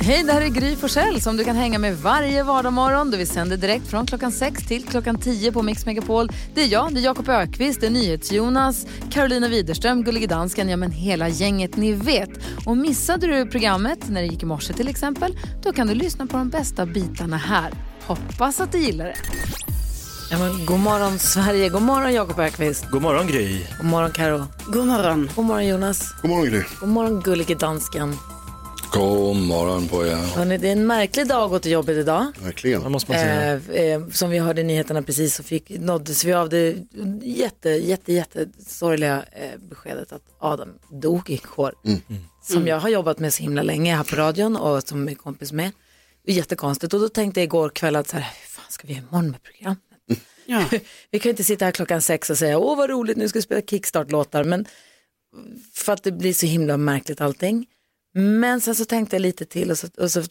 Hej, det här är Gry Forssell som du kan hänga med varje vardagsmorgon. Vi sänder direkt från klockan 6 till klockan 10 på Mix Megapol. Det är jag, det är Jakob Ökvist, det är NyhetsJonas, Carolina Widerström, Gullige Dansken, ja men hela gänget ni vet. Och missade du programmet när det gick i morse till exempel, då kan du lyssna på de bästa bitarna här. Hoppas att du gillar det. Ja, men, god morgon Sverige, god morgon Jakob Ökvist. God morgon Gry. God morgon Karo. God morgon. God morgon Jonas. God morgon Gry. God morgon Gullige Dansken. God morgon på er. Hörrni, det är en märklig dag att gå till jobbet idag. Verkligen. Vad måste man säga? Eh, eh, som vi hörde i nyheterna precis så fick, nåddes vi av det jätte, jätte, jätte sorgliga eh, beskedet att Adam dog igår. Som jag har jobbat med så himla länge här på radion och som är kompis med. Det jättekonstigt och då tänkte jag igår kväll att så här, hur fan ska vi göra imorgon med programmet? Ja. vi kan ju inte sitta här klockan sex och säga åh vad roligt nu ska vi spela kickstart-låtar men för att det blir så himla märkligt allting. Men sen så tänkte jag lite till och så, och så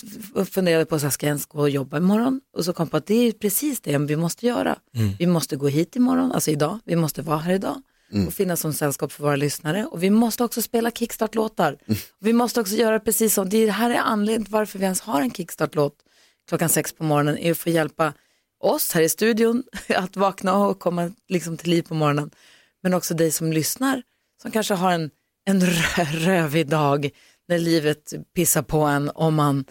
funderade jag på så här, ska jag ens gå och jobba imorgon? Och så kom jag på att det är precis det vi måste göra. Vi måste gå hit imorgon, alltså idag, vi måste vara här idag och finnas som sällskap för våra lyssnare. Och vi måste också spela kickstart-låtar. Vi måste också göra precis som, det här är anledningen till varför vi ens har en kickstart-låt klockan sex på morgonen, är att få hjälpa oss här i studion att vakna och komma liksom till liv på morgonen. Men också dig som lyssnar, som kanske har en, en rö- rövig dag när livet pissar på en om man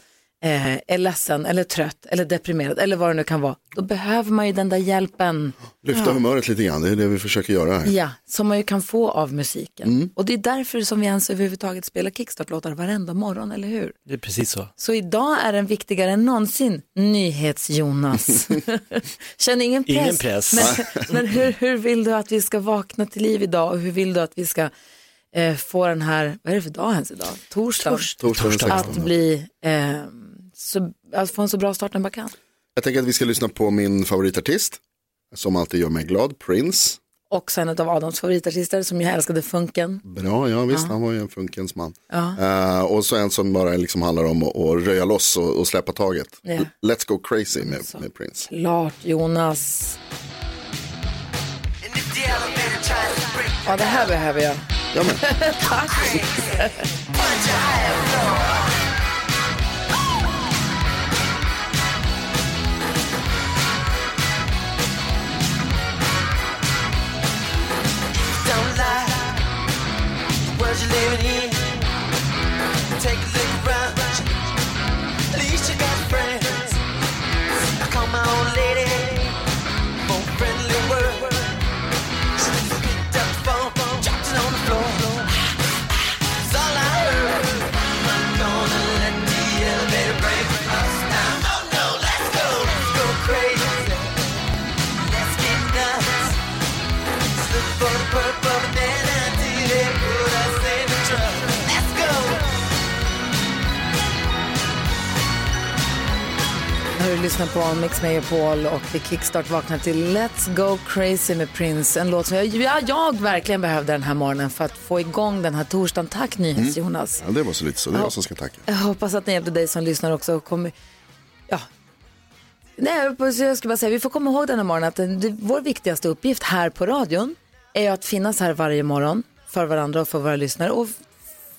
eh, är ledsen eller trött eller deprimerad eller vad det nu kan vara. Då behöver man ju den där hjälpen. Lyfta humöret lite grann, det är det vi försöker göra här. Ja, som man ju kan få av musiken. Och det är därför som vi ens överhuvudtaget spelar kickstart-låtar varenda morgon, eller hur? Det är precis så. Så idag är den viktigare än någonsin, NyhetsJonas. Känner ingen press. Ingen press. Men, men hur, hur vill du att vi ska vakna till liv idag och hur vill du att vi ska eh, få den här, vad är det för dag ens idag? Torsdag. Torsdag den 16. Att bli, eh, så, att få en så bra start den bara kan. Jag tänker att vi ska lyssna på min favoritartist, som alltid gör mig glad, Prince. Också en av Adams favoritartister som jag älskade funken. Bra, ja visst, han var ju en funkens man. Ja. Eh, och så en som bara liksom handlar om att, att röja loss och, och släppa taget. Ja. Let's go crazy med, med Prince. Klart Jonas. Ja, det här behöver jag. Don't lie. The you're living in. Take a lyssnar på Mix Megapol och vi kickstart vaknar till Let's Go Crazy med Prince. En låt som jag, jag, jag verkligen behövde den här morgonen för att få igång den här torsdagen. Tack NyhetsJonas. Ja, det var så lite så, det är jag som ska tacka. Jag hoppas att ni hjälpte dig som lyssnar också. och Kommer, ja. Nej, jag skulle bara säga, vi får komma ihåg den här morgonen att det, vår viktigaste uppgift här på radion är att finnas här varje morgon för varandra och för våra lyssnare och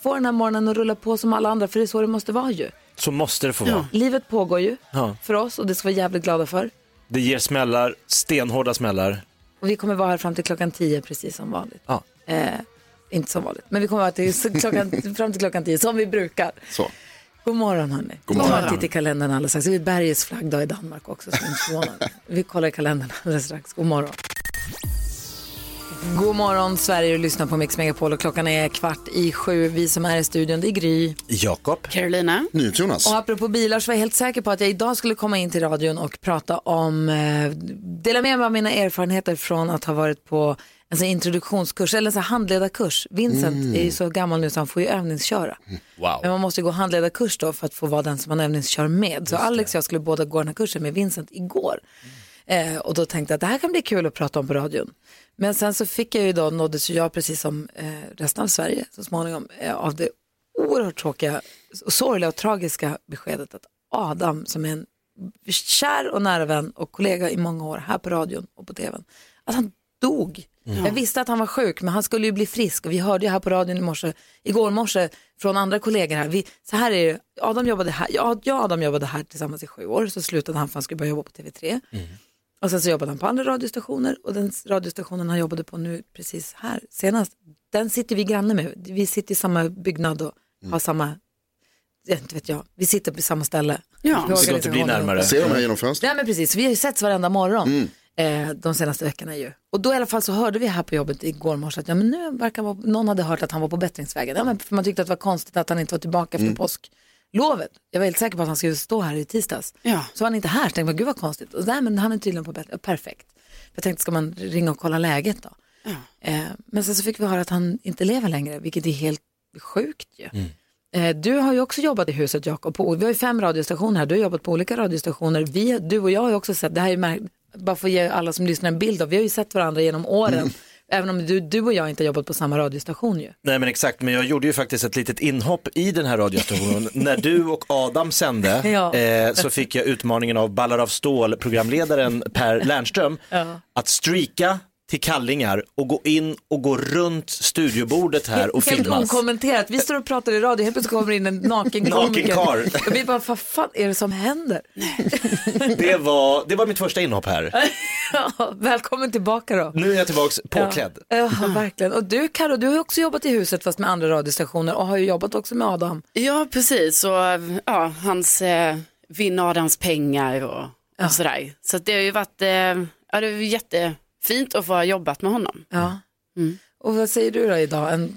få den här morgonen att rulla på som alla andra, för det är så det måste vara ju. Så måste det få vara. Livet pågår ju Ja. för oss och det ska vi vara jävligt glada för. Det ger smällar, stenhårda smällar. Och vi kommer vara här fram till klockan tio precis som vanligt. Ja. Eh, inte som vanligt, men vi kommer vara till, så klockan, fram till klockan tio som vi brukar. Så. God morgon hörni. God morgon. Ta en titt i kalendern alldeles strax. Det är Bergets flaggdag i Danmark också. Så inte förvånad. vi kollar i kalendern alldeles strax. God morgon. God morgon Sverige och lyssnar på Mix Megapol och klockan är kvart i sju. Vi som är i studion det är Gry. Jakob. Carolina. NyhetsJonas. Och apropå bilar så var jag helt säker på att jag idag skulle komma in till radion och prata om, eh, dela med mig av mina erfarenheter från att ha varit på en sån här introduktionskurs eller en sån här handledarkurs. Vincent är ju så gammal nu så han får ju övningsköra. Wow. Men man måste ju gå handledarkurs då för att få vara den som man övningskör med. Så Alex och jag skulle båda gå den här kursen med Vincent igår. Eh, och då tänkte jag att det här kan bli kul att prata om på radion. Men sen så fick jag ju då, nåddes jag precis som eh, resten av Sverige så småningom eh, av det oerhört tråkiga, och sorgliga och tragiska beskedet att Adam som är en kär och nära vän och kollega i många år här på radion och på tvn, att han dog. Jag visste att han var sjuk men han skulle ju bli frisk och vi hörde ju här på radion i morse, igår morse från andra kollegor här. Vi, så här är det, Adam jobbade här, jag, jag och Adam jobbade här tillsammans i sju år så slutade han för han skulle börja jobba på TV3. Och sen så jobbade han på andra radiostationer och den radiostationen han jobbade på nu precis här senast, den sitter vi granne med. Vi sitter i samma byggnad och har samma, ja, inte vet jag, vi sitter på samma ställe. Ja, det inte blir organisationen. närmare. Ser de här genom fönstret? Nej men precis, vi har ju setts varenda morgon eh, de senaste veckorna ju. Och då i alla fall så hörde vi här på jobbet igår morse att ja, men nu verkar vara, någon hade hört att han var på bättringsvägen. Ja, men för man tyckte att det var konstigt att han inte var tillbaka efter påsklovet. Jag var helt säker på att han skulle stå här i tisdags. Ja. Så var han inte här, så tänkte jag, gud vad konstigt. Och nej, men han är tydligen på bättring, perfekt. Jag tänkte, ska man ringa och kolla läget då? Eh, men sen så fick vi höra att han inte lever längre, vilket är helt sjukt ju. Eh, Du har ju också jobbat i huset Jakob, på- vi har ju fem radiostationer här, du har jobbat på olika radiostationer. Vi, du och jag har ju också sett, det här är bara för att ge alla som lyssnar en bild av, vi har ju sett varandra genom åren. Även om du, du och jag inte har jobbat på samma radiostation ju. Nej men exakt, men jag gjorde ju faktiskt ett litet inhopp i den här radiostationen. När du och Adam sände Ja. eh, så fick jag utmaningen av Ballar av stål, programledaren Per Lernström, att streaka till kallingar och gå in och gå runt studiobordet här och Helt filmas. okommenterat, vi står och pratar i radio, helt plötsligt kommer in en naken komiker. Och vi bara, vad fan är det som händer? Det var, det var mitt första inhopp här. Ja, välkommen tillbaka då. Nu är jag tillbaks påklädd. Ja, ja, verkligen. Och du Karo, du har också jobbat i huset fast med andra radiostationer och har ju jobbat också med Adam. Ja, precis. Och ja, hans eh, vinna Adams pengar och, och sådär. Så det har ju varit eh, ja, det är ju jättefint att få ha jobbat med honom. Ja. Och vad säger du då idag, en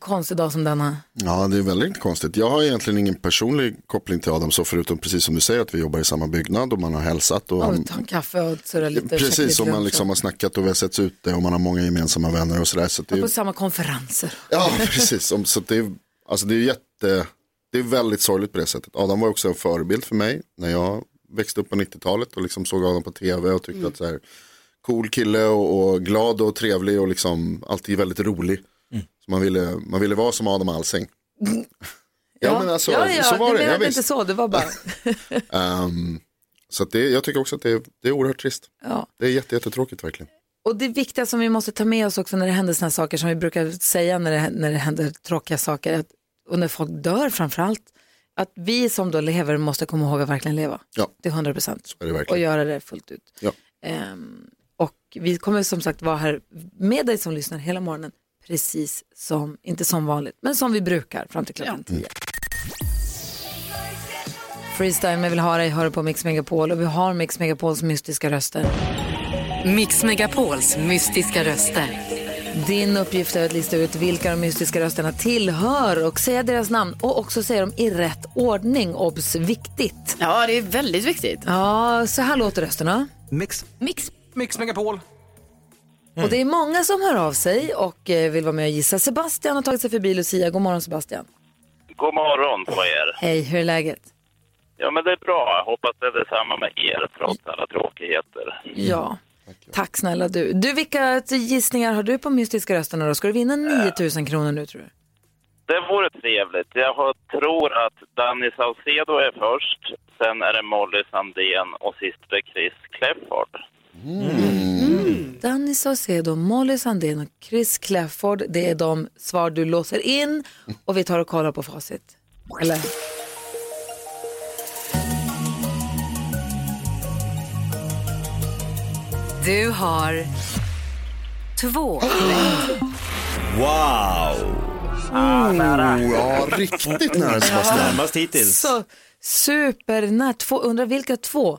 konstig dag som denna? Ja, det är väldigt konstigt. Jag har egentligen ingen personlig koppling till Adam, så förutom precis som du säger att vi jobbar i samma byggnad och man har hälsat. Och Ja, han, ta en kaffe och surra lite. och precis, lite och man liksom har snackat och vi har setts ute och man har många gemensamma vänner och sådär. Så det och... På är, samma konferenser. ja, precis. Så det är, alltså det är jätte, det är väldigt sorgligt på det sättet. Adam var också en förebild för mig när jag växte upp på 90-talet och liksom såg Adam på tv och tyckte att så här, cool kille och, och glad och trevlig och liksom alltid väldigt rolig. Man ville, man ville vara som Adam Alsing. Ja, men alltså, ja, ja, så var det. Ja, visst. inte så, det var bara... Ehm, så det, jag tycker också att det är, det är oerhört trist. Ja. Det är jätte, jättetråkigt verkligen. Och det viktiga som vi måste ta med oss också när det händer sådana saker som vi brukar säga när det, när det händer tråkiga saker att, och när folk dör framför allt, att vi som då lever måste komma ihåg att verkligen leva Ja. till 100 procent är det och göra det fullt ut. Ja. Ehm, och vi kommer som sagt vara här med dig som lyssnar hela morgonen, precis som, inte som vanligt, men som vi brukar fram till klockan 10. Freestyle med Vill ha dig hör på Mix Megapol och vi har Mix Megapols mystiska röster. Mix Megapols mystiska röster. Din uppgift är att lista ut vilka de mystiska rösterna tillhör och säga deras namn och också säga dem i rätt ordning. Obs! Viktigt. Ja, det är väldigt viktigt. Ja, så här låter rösterna. Mix. Mix. Mix Megapol. Och det är många som hör av sig och eh, vill vara med och gissa. Sebastian har tagit sig förbi Lucia. God morgon Sebastian. God morgon på er. Hej, hur är läget? Ja, men det är bra. Hoppas det är detsamma med er trots alla tråkigheter. Ja. Tack snälla du. Du, vilka gissningar har du på mystiska rösterna då? Ska du vinna 9000 kronor nu tror du? Det vore trevligt. Jag har, tror att Danny Saucedo är först, sen är det Molly Sandén och sist är Chris Clefford. Danny Saucedo, Molly Sandén och Chris Clafford. Det är de svar du låser in och vi tar och kollar på facit. Eller? Du har två. Wow! Oh, ja, riktigt nära Sebastian. Närmast hittills. Så supernära. Undrar vilka två?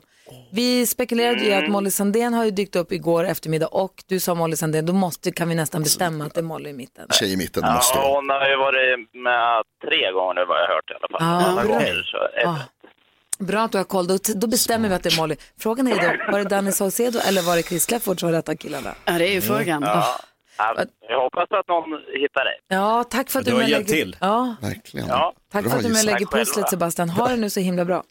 Vi spekulerade ju att Molly Sandén har ju dykt upp igår eftermiddag och du sa Molly Sandén, då måste, kan vi nästan bestämma att det är Molly i mitten. Tjej i mitten, det måste Ja, vara. hon har ju varit med tre gånger nu vad jag har hört i alla fall. Ja, Alla bra. gånger så är Ah, bra att du har koll, då, då bestämmer vi att det är Molly. Frågan är då, var det Danny Saucedo eller var det Chris Clafford som var rätt av killarna? Ja, det är ju frågan. Ja, jag hoppas att någon hittar rätt. Ja, tack för att Du du, har med hjälpt lägger- till. Ja, Verkligen. Ja, tack Bra för att du med gissat. lägger Tack själva. pusslet Sebastian. Ha det nu så himla bra.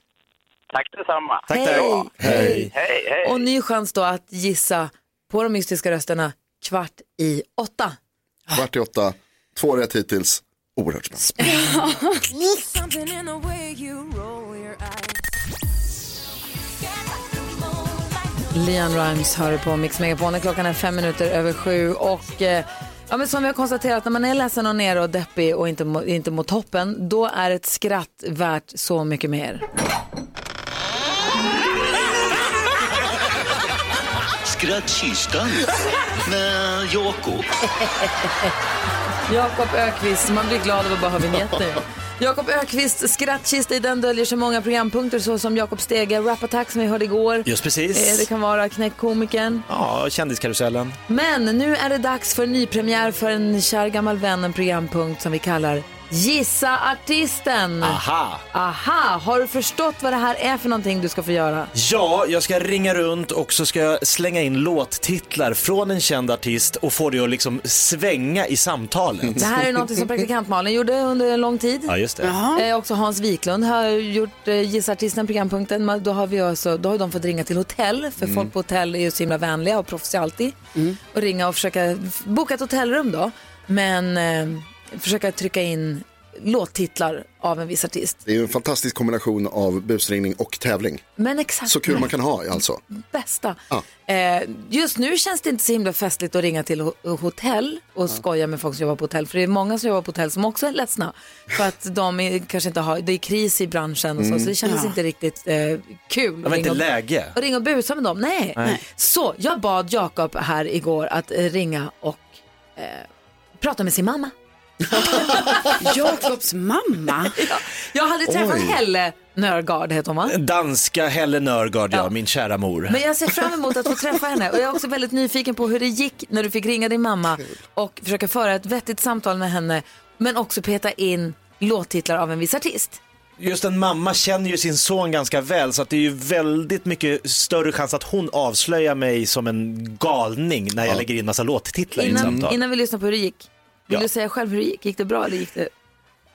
Tack detsamma. Tack, Hej. Hej. Hej, hej. Och ny chans då att gissa på de mystiska rösterna kvart i åtta. Kvart i åtta, två rätt hittills. Oerhört spännande. Leon Rimes hör på Mix Megapol. när Klockan är fem minuter över sju. Och, eh, ja, men som vi har konstaterat, när man är ledsen och nere och deppig och inte, inte mot toppen, då är ett skratt värt så mycket mer. Skrattkistan med Jakob. Jakob Ökvist, man blir glad av att bara ha vignetter. Jakob Ökvist skrattkista, i den döljer sig många programpunkter såsom Jakob Stege, Rap Attack som vi hörde igår. Just precis. Eh, Det kan vara Knäck komikern. Ja, kändiskarusellen. Men nu är det dags för nypremiär för en kär gammal vän, en programpunkt som vi kallar Gissa artisten. Aha! Aha, har du förstått vad det här är för någonting du ska få göra? Ja, jag ska ringa runt och så ska jag slänga in låttitlar från en känd artist och få det att liksom svänga i samtalet. Det här är något som praktikant Malin gjorde under en lång tid. Ja, just det. Eh, också Hans Wiklund har gjort eh, Gissa artisten programpunkten. Men Då har, vi också, då har de fått ringa till hotell, för folk på hotell är ju så himla vänliga och proffsiga alltid. Och ringa och försöka boka ett hotellrum då. Men eh, försöka trycka in låttitlar av en viss artist. Det är ju en fantastisk kombination av busringning och tävling. Men exakt. Så kul man kan ha alltså. bästa. Ja. Eh, just nu känns det inte så himla festligt att ringa till ho- hotell och skoja med folk som jobbar på hotell. För det är många som jobbar på hotell som också är ledsna. För att de är, kanske inte har, det är kris i branschen och så. Så det kändes inte riktigt eh, kul. Det var inte och- läge. och ringa och busa med dem. Nej. Så jag bad Jakob här igår att ringa och eh, prata med sin mamma. Jakobs mamma. Jag hade träffat Oj. Helle Nörgaard, heter hon va? Danska Helle Nörgaard, ja, Ja. min kära mor. Men jag ser fram emot att få träffa henne och jag är också väldigt nyfiken på hur det gick när du fick ringa din mamma och försöka föra ett vettigt samtal med henne men också peta in låttitlar av en viss artist. Just en mamma känner ju sin son ganska väl så att det är ju väldigt mycket större chans att hon avslöjar mig som en galning när jag lägger in massa låttitlar i ett Innan, samtal. innan vi lyssnar på hur det gick, vill Ja. du säga själv hur det gick? Gick det bra eller gick det?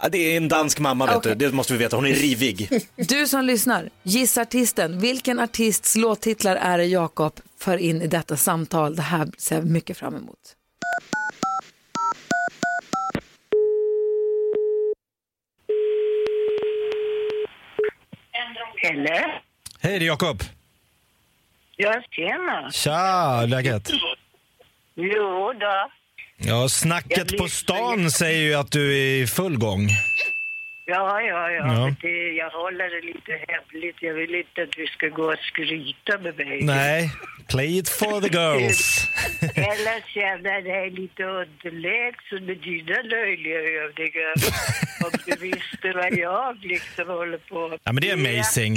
Ja, det är en dansk mamma vet Okej. du, det måste vi veta, hon är rivig. Du som lyssnar, gissa artisten. Vilken artists låttitlar är det Jakob för in i detta samtal? Det här ser jag mycket fram emot. Eller? Hej, det är Jakob. Ja, tjena. Tja, läget? Jo då. Ja, snacket på stan säger ju att du är i full gång. Ja, ja, ja. Ja. Men Det, jag håller det lite hemligt. Jag vill inte att du ska gå och skryta med mig. Nej, play it for the girls. Eller känna dig lite underlägsen med dina löjliga övningar. Om du visste vad jag liksom håller på med. Ja, men det är amazing.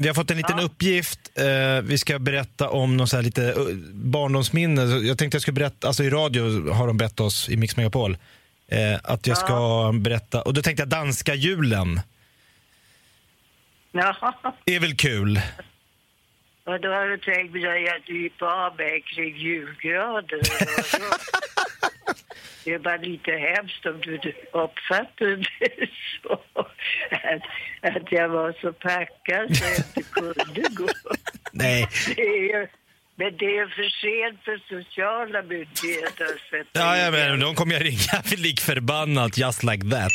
Vi har fått en liten uppgift. Eh, vi ska berätta om någon så lite uh, barndomsminne. Jag tänkte jag skulle berätta, alltså i radio har de bett oss i Mix Megapol eh, att jag ska berätta, och då tänkte jag danska julen Ja, är väl kul? och då har du tänkt dig att mig kring julgraden. eller vadå? Det är bara lite hemskt om du uppfattade det så. Att, att jag var så packad så jag inte kunde gå. Nej. Det är, men det är för sent för sociala myndigheter att sätta Ja, ja men det. de kommer jag ringa lik förbannat just like that.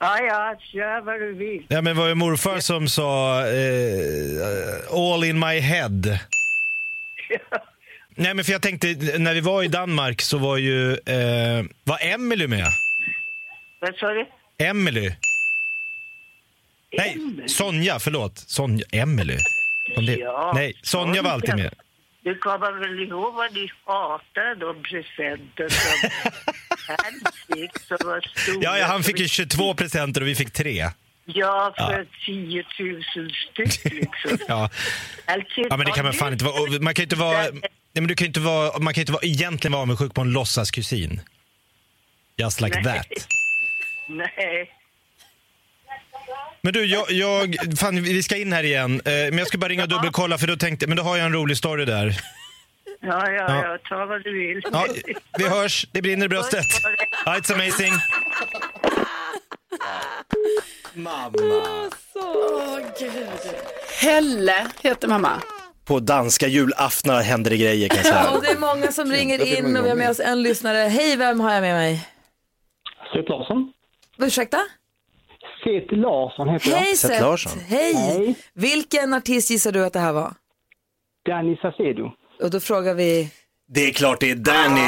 Ja, ja, kör vad du vill. Ja, men det var ju morfar som sa eh, all in my head. Nej, men för jag tänkte, när vi var i Danmark så var ju, eh, var Emily med? Vad sa du? Emily? Nej, Sonja, förlåt. Sonja, Emily? Det? Ja, Nej, Sonja var alltid med. Du kommer väl ihåg vad ni hatade de presenter som han fick som var stora? Ja, ja, han fick ju 22 presenter och vi fick tre. Ja, för Ja. 10 000 styck liksom. Ja, Alltså, ja men det kan man fan inte vara. och Man kan ju inte vara, men du kan inte vara, man kan ju inte vara, egentligen vara avundsjuk på en låtsaskusin. Just like Nej. that. Nej. Men du, jag, jag, fan, vi ska in här igen. Eh, men jag ska bara ringa och dubbelkolla för då tänkte men då har jag en rolig story där. Ja, ja, Ja. ta vad du vill. Ja, vi hörs, det brinner i bröstet. Ja, it's amazing. Mamma. Helle heter mamma. På danska julaftnar händer det grejer kan jag säga. Och det är många som ringer in och vi har med oss en lyssnare. Hej, vem har jag med mig? Seth Larsson. Ursäkta? Seth Larsson heter jag. Hej Seth Seth. Larsson. Hej. Hej. Vilken artist gissar du att det här var? Danny Saucedo. Och då frågar vi... Det är klart det är Danny.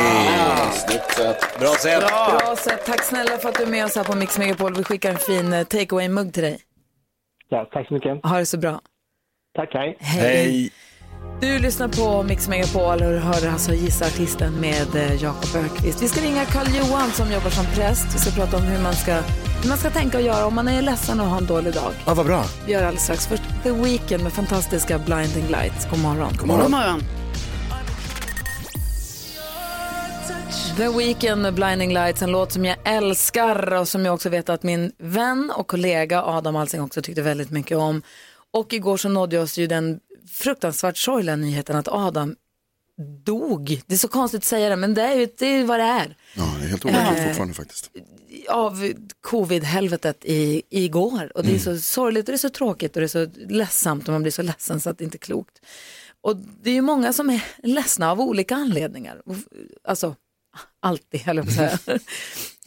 Bra sett. Bra sätt. Tack snälla för att du är med oss här på Mix Megapol. Vi skickar en fin eh, takeaway-mugg till dig. Ja, tack så mycket. Ha det så bra. Tack, hej. Hej. Du lyssnar på Mix Megapol och hör alltså Gissa Artisten med eh, Jakob Ökvist. Vi ska ringa Karl Johan som jobbar som präst. Vi ska prata om hur man ska, hur man ska tänka och göra om man är ledsen och har en dålig dag. Ja, vad bra. Vi gör alldeles strax. Först The Weeknd med fantastiska Blinding Lights. God morgon. God morgon. God morgon. The Weeknd med Blinding Lights, en låt som jag älskar och som jag också vet att min vän och kollega Adam Alsing också tyckte väldigt mycket om. Och igår så nådde oss ju den fruktansvärt sorgliga nyheten att Adam dog. Det är så konstigt att säga det, men det är ju det är vad det är. Ja, det är helt overkligt Eh, fortfarande faktiskt. Av covid-helvetet i, igår. Och det är så sorgligt och det är så tråkigt och det är så ledsamt och man blir så ledsen så att det inte är klokt. Och det är ju många som är ledsna av olika anledningar. Alltså, alltid höll jag på att säga.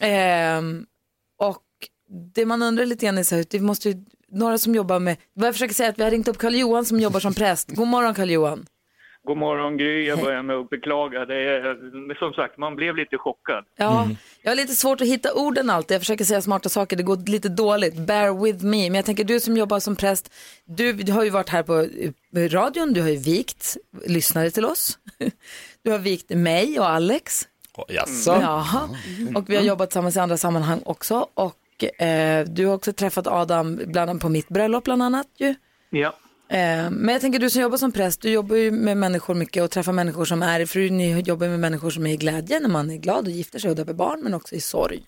Ehm, och det man undrar lite grann är så här, det måste ju, några som jobbar med, vad jag försöker säga att vi har ringt upp Karl Johan som jobbar som präst. God morgon Karl Johan. God morgon Gry, jag börjar med att beklaga. Det är, men som sagt, man blev lite chockad. Ja, jag har lite svårt att hitta orden alltid. Jag försöker säga smarta saker, det går lite dåligt. Bear with me. Men jag tänker du som jobbar som präst, du, du har ju varit här på eh, radion, du har ju vikt lyssnare till oss. Du har vikt mig och Alex. Jaså? Jaha. Och vi har jobbat tillsammans i andra sammanhang också. Och eh, du har också träffat Adam bland annat på mitt bröllop bland annat ju. Ja. Eh, men jag tänker du som jobbar som präst, du jobbar ju med människor mycket och träffar människor som är, för ni jobbar med människor som är i glädje när man är glad och gifter sig och döper barn, men också i sorg.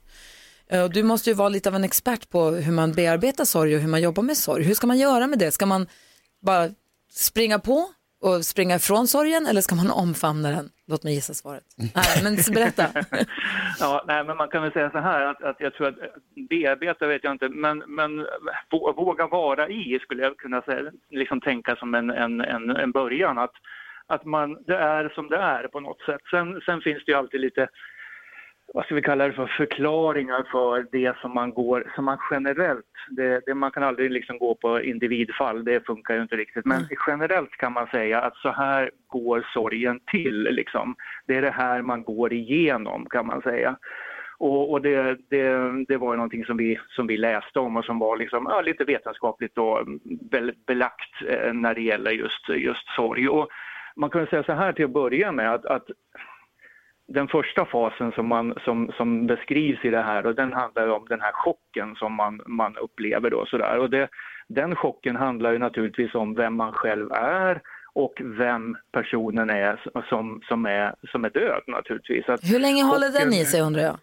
Eh, och du måste ju vara lite av en expert på hur man bearbetar sorg och hur man jobbar med sorg. Hur ska man göra med det? Ska man bara springa på och springa ifrån sorgen eller ska man omfamna den? Låt mig gissa svaret. Nej, men berätta. Ja, nej, men man kan väl säga så här att, att jag tror att bearbeta vet jag inte, men, men vå- våga vara i skulle jag kunna säga, liksom tänka som en, en, en, en början. Att, att man, det är som det är på något sätt. Sen, sen finns det ju alltid lite, vad ska vi kalla det för, förklaringar för det som man går, som man generellt, det, det, man kan aldrig liksom gå på individfall, det funkar ju inte riktigt. Men generellt kan man säga att så här går sorgen till liksom. Det är det här man går igenom kan man säga. Och, och det, det, det var ju någonting som vi, som vi läste om och som var liksom, ja, lite vetenskapligt be, belagt eh, när det gäller just, just sorg. Och man kan säga så här till att börja med att, att den första fasen som, man, som, som beskrivs i det här och den handlar om den här chocken som man, man upplever då sådär. Och det, den chocken handlar ju naturligtvis om vem man själv är och vem personen är som, som, är, som är död naturligtvis. Att Hur länge håller den chocken- i sig undrar jag?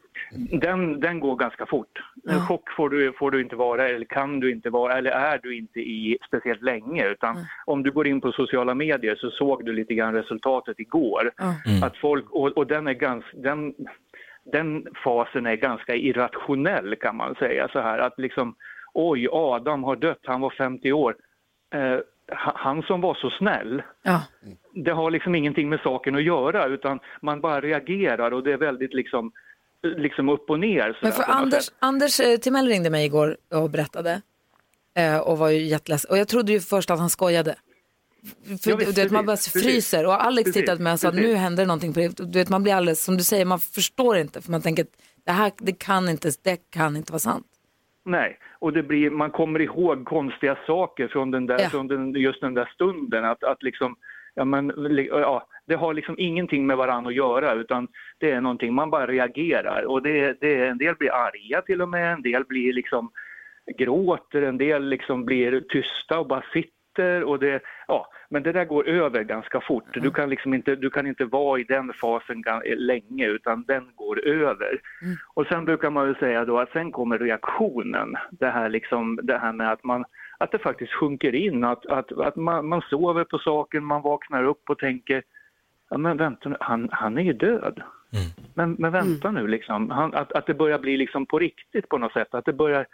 den, den går ganska fort. En chock får du, får du inte vara, eller kan du inte vara, eller är du inte i speciellt länge. Utan om du går in på sociala medier så såg du lite grann resultatet igår. Mm. Att folk, och, och den, är ganska, den, den fasen är ganska irrationell kan man säga. så här Att liksom, oj, Adam har dött, han var 50 år. Eh, han som var så snäll, Ja. det har liksom ingenting med saken att göra utan man bara reagerar och det är väldigt liksom, liksom upp och ner. Men för Anders, sätt. Anders eh, Timell ringde mig igår och berättade eh, och var ju jätteledsen. Och jag trodde ju först att han skojade. För Ja, du visst, vet, man bara precis, fryser och Alex precis, tittade på mig och sa precis. nu händer det någonting på det. Du vet, man blir alldeles, som du säger, man förstår inte för man tänker att det här det kan inte, det kan inte vara sant. Nej, och det blir, man kommer ihåg konstiga saker från, den där, Ja. från den, just den där stunden. Att, att liksom, ja, men, ja, det har liksom ingenting med varandra att göra utan det är någonting, man bara reagerar. Och det, det, en del blir arga till och med, en del blir liksom gråter, en del liksom blir tysta och bara sitter. Och det, ja, men det där går över ganska fort. Du kan, liksom inte, du kan inte vara i den fasen ga- länge utan den går över. Och sen brukar man säga då att sen kommer reaktionen. Det här, liksom, det här med att, man, att det faktiskt sjunker in, att, att, att man, man sover på saken, man vaknar upp och tänker ja men vänta nu, han, han är ju död. Men, men vänta nu liksom, han, att, att det börjar bli liksom på riktigt på något sätt, att det börjar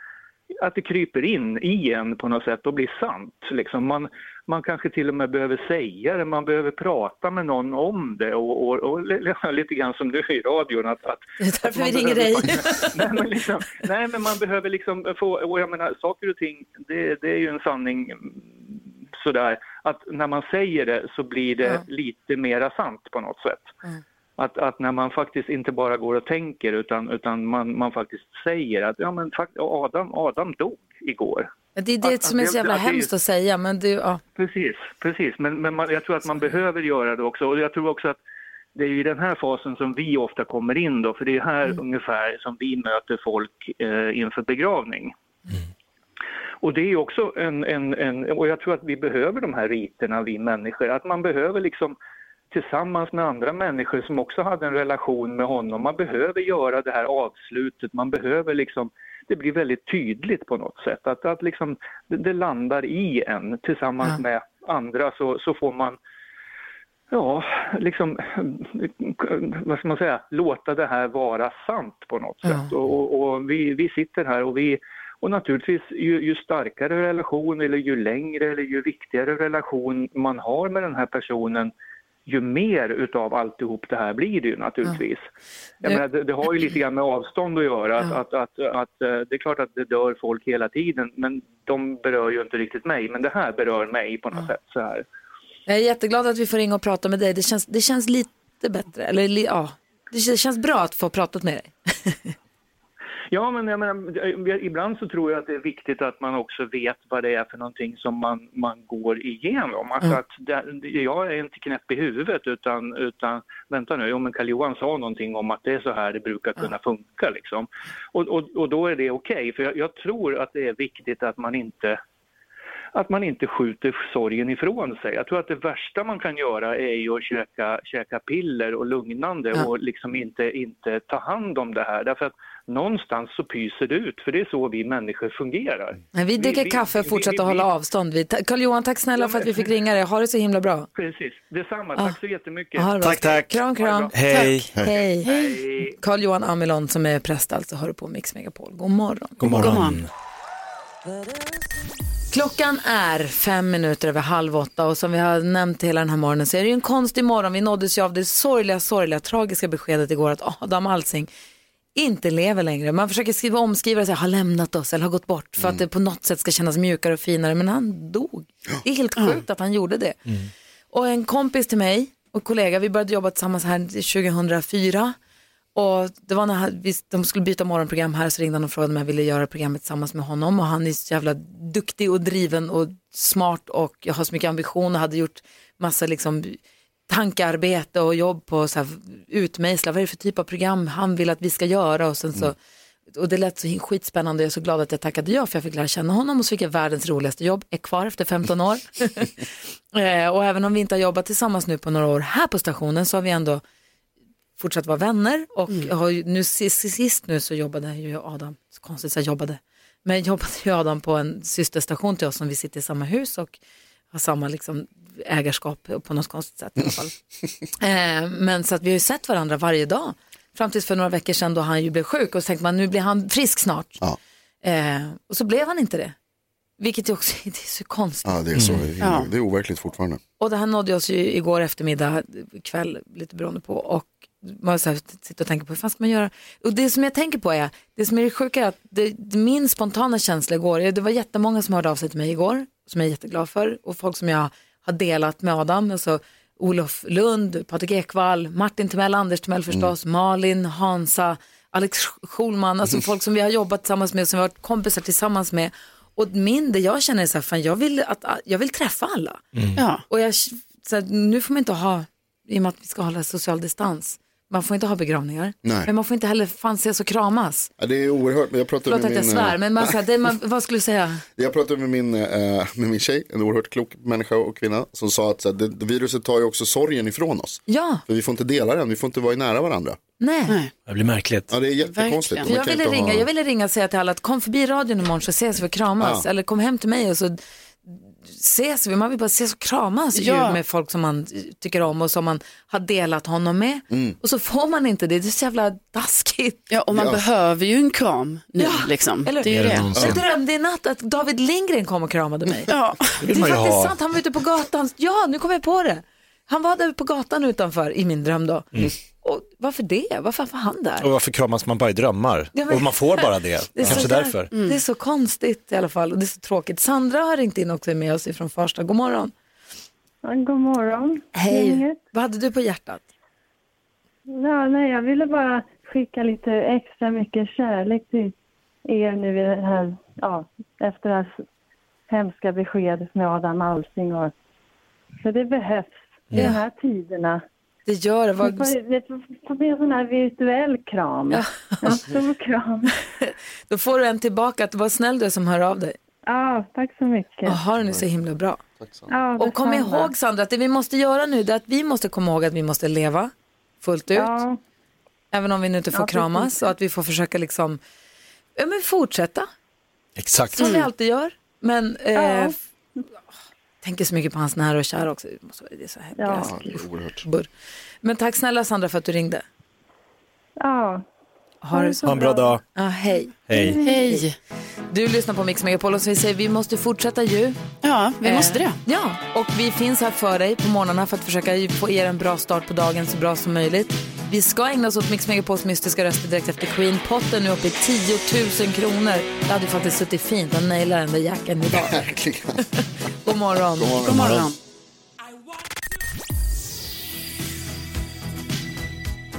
att det kryper in i en på något sätt och blir sant. Liksom man, man kanske till och med behöver säga det, man behöver prata med någon om det och, och, och li- lite grann som du i radion. Att, att, Det är därför vi ringer behöver dig. nej, men liksom, nej men man behöver liksom få, och jag menar saker och ting, det, det är ju en sanning sådär att när man säger det så blir det Ja. lite mera sant på något sätt. Att, att när man faktiskt inte bara går och tänker utan, utan man, man faktiskt säger att ja, men Adam, Adam dog igår. Det är det Att- som är så jävla att hemskt att säga, men det, ja. Precis, precis. Men, men man, jag tror att man behöver göra det också. Och jag tror också att det är i den här fasen som vi ofta kommer in då, för det är här ungefär som vi möter folk eh, inför begravning. Och det är också en, en, en, och jag tror att vi behöver de här riterna, vi människor, att man behöver liksom tillsammans med andra människor som också hade en relation med honom, man behöver göra det här avslutet, man behöver liksom, det blir väldigt tydligt på något sätt, att, att liksom det, det landar i en. Tillsammans med andra så, så får man Ja, liksom, vad ska man säga, låta det här vara sant på något sätt. Och, och, och vi, vi sitter här och vi, och naturligtvis ju, ju starkare relation eller ju längre eller ju viktigare relation man har med den här personen, ju mer utav alltihop det här blir det ju naturligtvis. Nu- menar, det, det har ju lite grann med avstånd att göra. Att, att, att, att, eh, det är klart att det dör folk hela tiden, men de berör ju inte riktigt mig. Men det här berör mig på något sätt. Så här. Jag är jätteglad att vi får ringa och prata med dig. Det känns, det känns lite bättre, eller ja, det känns- känns bra att få pratat med dig. Ja, men jag menar, ibland så tror jag att det är viktigt att man också vet vad det är för någonting som man, man går igenom. Alltså Mm. att det, jag är inte knäpp i huvudet utan, utan vänta nu, jo men Karl-Johan sa någonting om att det är så här det brukar kunna funka liksom. Och, och, och då är det okej, för jag, jag tror att det är viktigt att man inte att man inte skjuter sorgen ifrån sig. Jag tror att det värsta man kan göra är ju att käka, käka piller och lugnande Ja. och liksom inte, inte ta hand om det här. Därför att någonstans så pyser det ut, för det är så vi människor fungerar. Men vi dricker vi- kaffe och vi- fortsätter vi- hålla avstånd. Vi- Carl-Johan, tack snälla för att vi fick ringa dig. Ha det så himla bra. Precis, detsamma. Tack så jättemycket. Ha det bra. Tack, tack. Kram, kram. Hej. Tack. Hej. Carl-Johan Amelon som är präst alltså, hör på Mix Megapol. God morgon. God morgon. Klockan är fem minuter över halv åtta och som vi har nämnt hela den här morgonen så är det ju en konstig morgon. Vi nåddes ju av det sorgliga, sorgliga, tragiska beskedet igår att Adam Alsing inte lever längre. Man försöker skriva omskriva det så här, har lämnat oss eller har gått bort för att det på något sätt ska kännas mjukare och finare. Men han dog. Det är helt sjukt att han gjorde det. Och en kompis till mig och kollega, vi började jobba tillsammans här 2004. Och det var när han- vi, de skulle byta morgonprogram här så ringde han och frågade om jag ville göra programmet tillsammans med honom. Och han är så jävla duktig och driven och smart och jag har så mycket ambition och hade gjort massa liksom tankearbete och jobb på så här, utmejsla, vad är det för typ av program han vill att vi ska göra och sen så och det lät så skitspännande och jag är så glad att jag tackade ja för jag fick lära känna honom och så fick jag världens roligaste jobb, är kvar efter 15 år. eh, och även om vi inte har jobbat tillsammans nu på några år här på stationen så har vi ändå fortsatt vara vänner och jag har nu sist, sist nu så jobbade ju Adam, så konstigt så jag jobbade, men jobbade ju Adam på en systerstation till oss som vi sitter i samma hus och har samma liksom ägarskap på något konstigt sätt i alla fall. eh, men så att vi har ju sett varandra varje dag fram tills för några veckor sedan då han ju blev sjuk och så tänkte man nu blir han frisk snart. Ja. Eh, och så blev han inte det. Vilket ju också det är så konstigt. Ja, det är så. Ja. Det är overkligt fortfarande. Och det här nådde oss ju igår eftermiddag, kväll, lite beroende på. Och man så här, sitter och tänker på hur fan ska man göra? Och det som jag tänker på är, det som är det sjuka är att det, det, min spontana känsla igår, det var jättemånga som hörde av sig till mig igår, som jag är jätteglad för. Och folk som jag har delat med Adam, alltså Olof Lund, Patrik Ekwall, Martin Timell, Anders Timell förstås, Malin, Hansa, Alex Schulman, alltså folk som vi har jobbat tillsammans med, som vi har varit kompisar tillsammans med. Och min, det jag känner är så här, fan jag vill, att, jag vill träffa alla. Ja. Och jag, så här, nu får man inte ha, i och med att vi ska hålla social distans, man får inte ha begravningar. Nej. Men man får inte heller fan ses och kramas. Ja, det är oerhört. Men Jag pratade Förlåt med att jag min, svär, eh, men man, så här, det, man, vad skulle du säga? Jag pratade med min, eh, med min tjej, en oerhört klok människa och kvinna, som sa att så här, det, viruset tar ju också sorgen ifrån oss. Ja, För vi får inte dela den, vi får inte vara i nära varandra. nej. Det blir märkligt. Ja, det är jättekonstigt. Jag ville ringa, ha- jag ville ringa och säga till alla att kom förbi radion imorgon så ses vi och kramas. Ja. Eller kom hem till mig och så ses vi. Man vill bara ses och kramas ju Ja. med folk som man tycker om och som man har delat honom med. Mm. Och så får man inte det. Det är så jävla taskigt. Ja, och man Ja. behöver ju en kram nu liksom. eller- Det är det. Jag drömde i natt att David Lindgren kom och kramade mig. Ja. Det är faktiskt ha. sant, han var ute på gatan. Ja, nu kom jag på det. Han var där på gatan utanför i min dröm då. Mm. Och varför det? Varför var han där? Och varför kramas man bara i drömmar? Ja, men- Och man får bara det. Det är, Kanske så där- därför. det är så konstigt i alla fall och det är så tråkigt. Sandra har ringt in också med oss ifrån Farsta. God morgon. God morgon. Hej. Vad hade du på hjärtat? Ja, nej, jag ville bara skicka lite extra mycket kärlek till er nu i det här, ja, efter det här hemska beskedet med Adam Alsing. Och, för det behövs i Ja. de här tiderna. Det gör det. Vad... får bli en sån här virtuell kram. En stor kram. Då får du en tillbaka. Att Vad snäll du är som hör av dig. Ja, tack så mycket. Och har är så himla bra. Ja, Och kom detsamma. ihåg Sandra att det vi måste göra nu det är att vi måste komma ihåg att vi måste leva fullt ut. Ja. Även om vi nu inte får Ja, kramas precis. och att vi får försöka liksom ja, men fortsätta Exakt. som vi alltid gör. Men eh, Ja. Tänker så mycket på hans nära och kära också. Det måste vara- Det är så här Ja. gräsligt. Burr. Men tack snälla Sandra för att du ringde. Ja. Ha det så Ha en bra dag. Ja, hej. Hej. Hej. Du lyssnar på Mix Megapol och så vi säger vi måste fortsätta ju. Ja, vi Eh, måste det. Ja, och vi finns här för dig på morgnarna för att försöka få er en bra start på dagen så bra som möjligt. Vi ska ägna oss åt Mix Megapols mystiska röster direkt efter Queen. Potten nu uppe i 10 000 kronor. Det hade ju faktiskt suttit fint att naila den där jackan idag. Verkligen. God morgon. God morgon. God morgon.